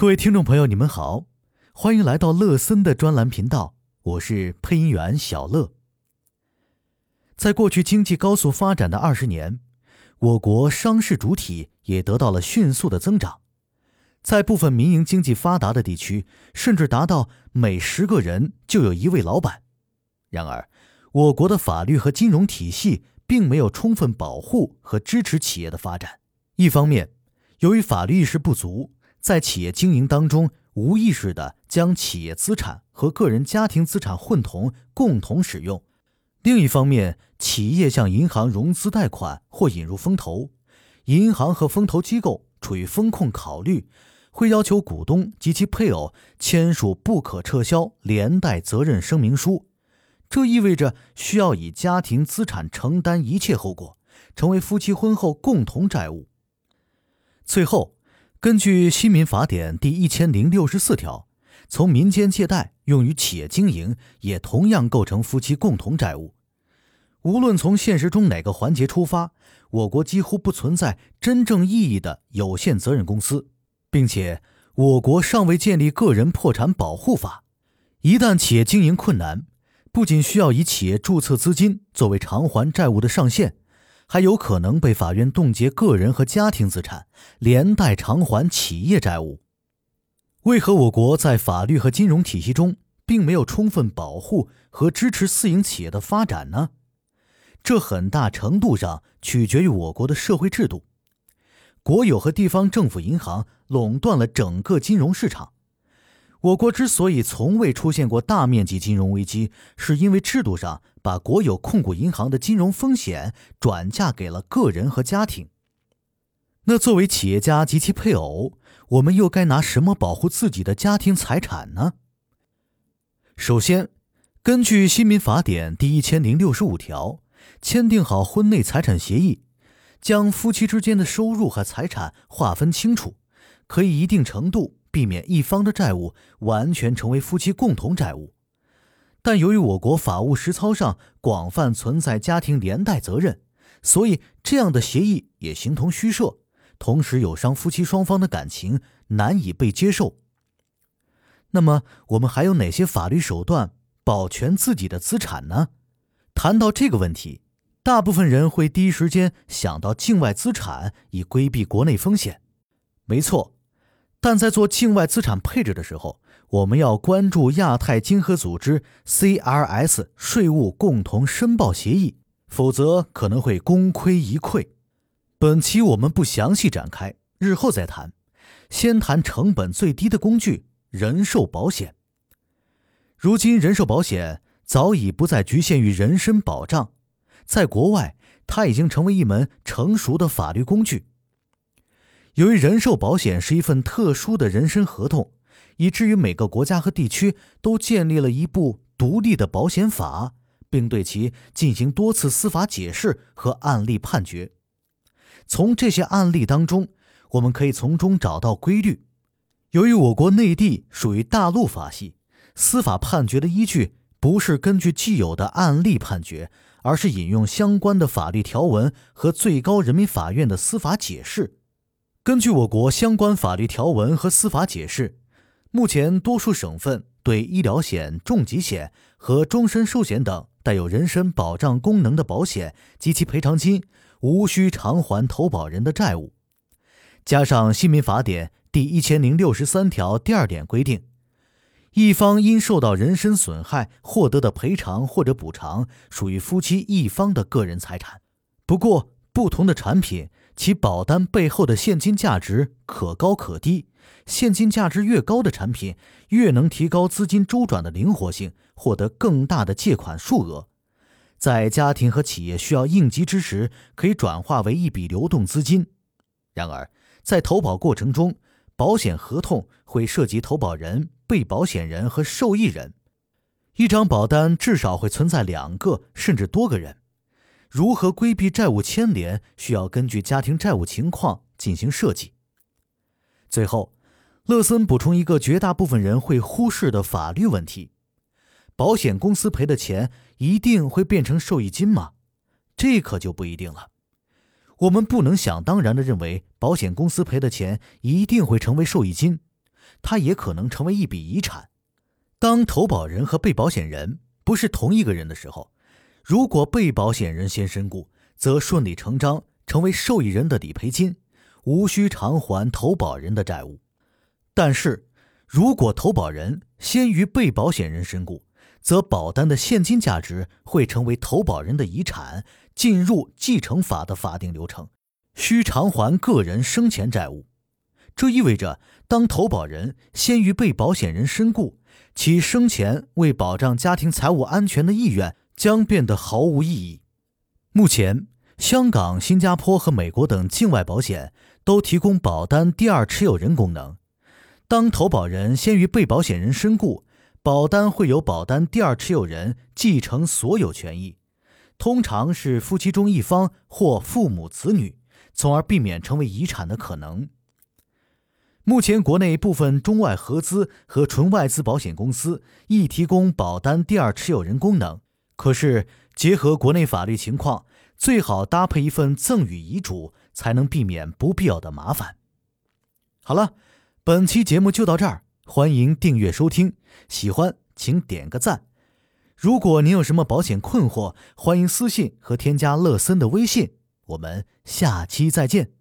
各位听众朋友，你们好，欢迎来到乐森的专栏频道，我是配音员小乐。在过去经济高速发展的二十年，我国商事主体也得到了迅速的增长，在部分民营经济发达的地区，甚至达到每十个人就有一位老板。然而，我国的法律和金融体系并没有充分保护和支持企业的发展。一方面，由于法律意识不足，在企业经营当中无意识地将企业资产和个人家庭资产混同共同使用；另一方面，企业向银行融资贷款或引入风投，银行和风投机构出于风控考虑，会要求股东及其配偶签署不可撤销连带责任声明书。这意味着需要以家庭资产承担一切后果，成为夫妻婚后共同债务。最后，根据《新民法典》第一千零六十四条，从民间借贷用于企业经营，也同样构成夫妻共同债务。无论从现实中哪个环节出发，我国几乎不存在真正意义的有限责任公司，并且我国尚未建立个人破产保护法。一旦企业经营困难，不仅需要以企业注册资金作为偿还债务的上限。还有可能被法院冻结个人和家庭资产，连带偿还企业债务。为何我国在法律和金融体系中并没有充分保护和支持私营企业的发展呢？这很大程度上取决于我国的社会制度。国有和地方政府银行垄断了整个金融市场。我国之所以从未出现过大面积金融危机，是因为制度上把国有控股银行的金融风险转嫁给了个人和家庭。那作为企业家及其配偶，我们又该拿什么保护自己的家庭财产呢？首先，根据《新民法典》第一千零六十五条，签订好婚内财产协议，将夫妻之间的收入和财产划分清楚，可以一定程度。避免一方的债务完全成为夫妻共同债务，但由于我国法务实操上广泛存在家庭连带责任，所以这样的协议也形同虚设，同时有伤夫妻双方的感情，难以被接受。那么，我们还有哪些法律手段保全自己的资产呢？谈到这个问题，大部分人会第一时间想到境外资产，以规避国内风险。没错。但在做境外资产配置的时候，我们要关注亚太经合组织 CRS 税务共同申报协议，否则可能会功亏一篑。本期我们不详细展开，日后再谈。先谈成本最低的工具——人寿保险。如今，人寿保险早已不再局限于人身保障，在国外，它已经成为一门成熟的法律工具。由于人寿保险是一份特殊的人身合同，以至于每个国家和地区都建立了一部独立的保险法，并对其进行多次司法解释和案例判决。从这些案例当中，我们可以从中找到规律。由于我国内地属于大陆法系，司法判决的依据不是根据既有的案例判决，而是引用相关的法律条文和最高人民法院的司法解释。根据我国相关法律条文和司法解释，目前多数省份对医疗险、重疾险和终身寿险等带有人身保障功能的保险及其赔偿金，无需偿还投保人的债务。加上《新民法典》第一千零六十三条第二点规定，一方因受到人身损害获得的赔偿或者补偿，属于夫妻一方的个人财产。不过，不同的产品。其保单背后的现金价值可高可低，现金价值越高的产品，越能提高资金周转的灵活性，获得更大的借款数额，在家庭和企业需要应急之时，可以转化为一笔流动资金。然而，在投保过程中，保险合同会涉及投保人、被保险人和受益人，一张保单至少会存在两个甚至多个人。如何规避债务牵连，需要根据家庭债务情况进行设计。最后，乐森补充一个绝大部分人会忽视的法律问题：保险公司赔的钱一定会变成受益金吗？这可就不一定了。我们不能想当然的认为保险公司赔的钱一定会成为受益金。它也可能成为一笔遗产。当投保人和被保险人不是同一个人的时候，如果被保险人先身故，则顺理成章成为受益人的理赔金，无需偿还投保人的债务。但是，如果投保人先于被保险人身故，则保单的现金价值会成为投保人的遗产，进入继承法的法定流程，需偿还个人生前债务。这意味着，当投保人先于被保险人身故，其生前为保障家庭财务安全的意愿将变得毫无意义。目前，香港、新加坡和美国等境外保险都提供保单第二持有人功能。当投保人先于被保险人身故，保单会由保单第二持有人继承所有权益，通常是夫妻中一方或父母子女，从而避免成为遗产的可能。目前，国内部分中外合资和纯外资保险公司亦提供保单第二持有人功能。可是，结合国内法律情况，最好搭配一份赠与遗嘱，才能避免不必要的麻烦。好了，本期节目就到这儿，欢迎订阅收听，喜欢请点个赞。如果您有什么保险困惑，欢迎私信和添加乐森的微信。我们下期再见。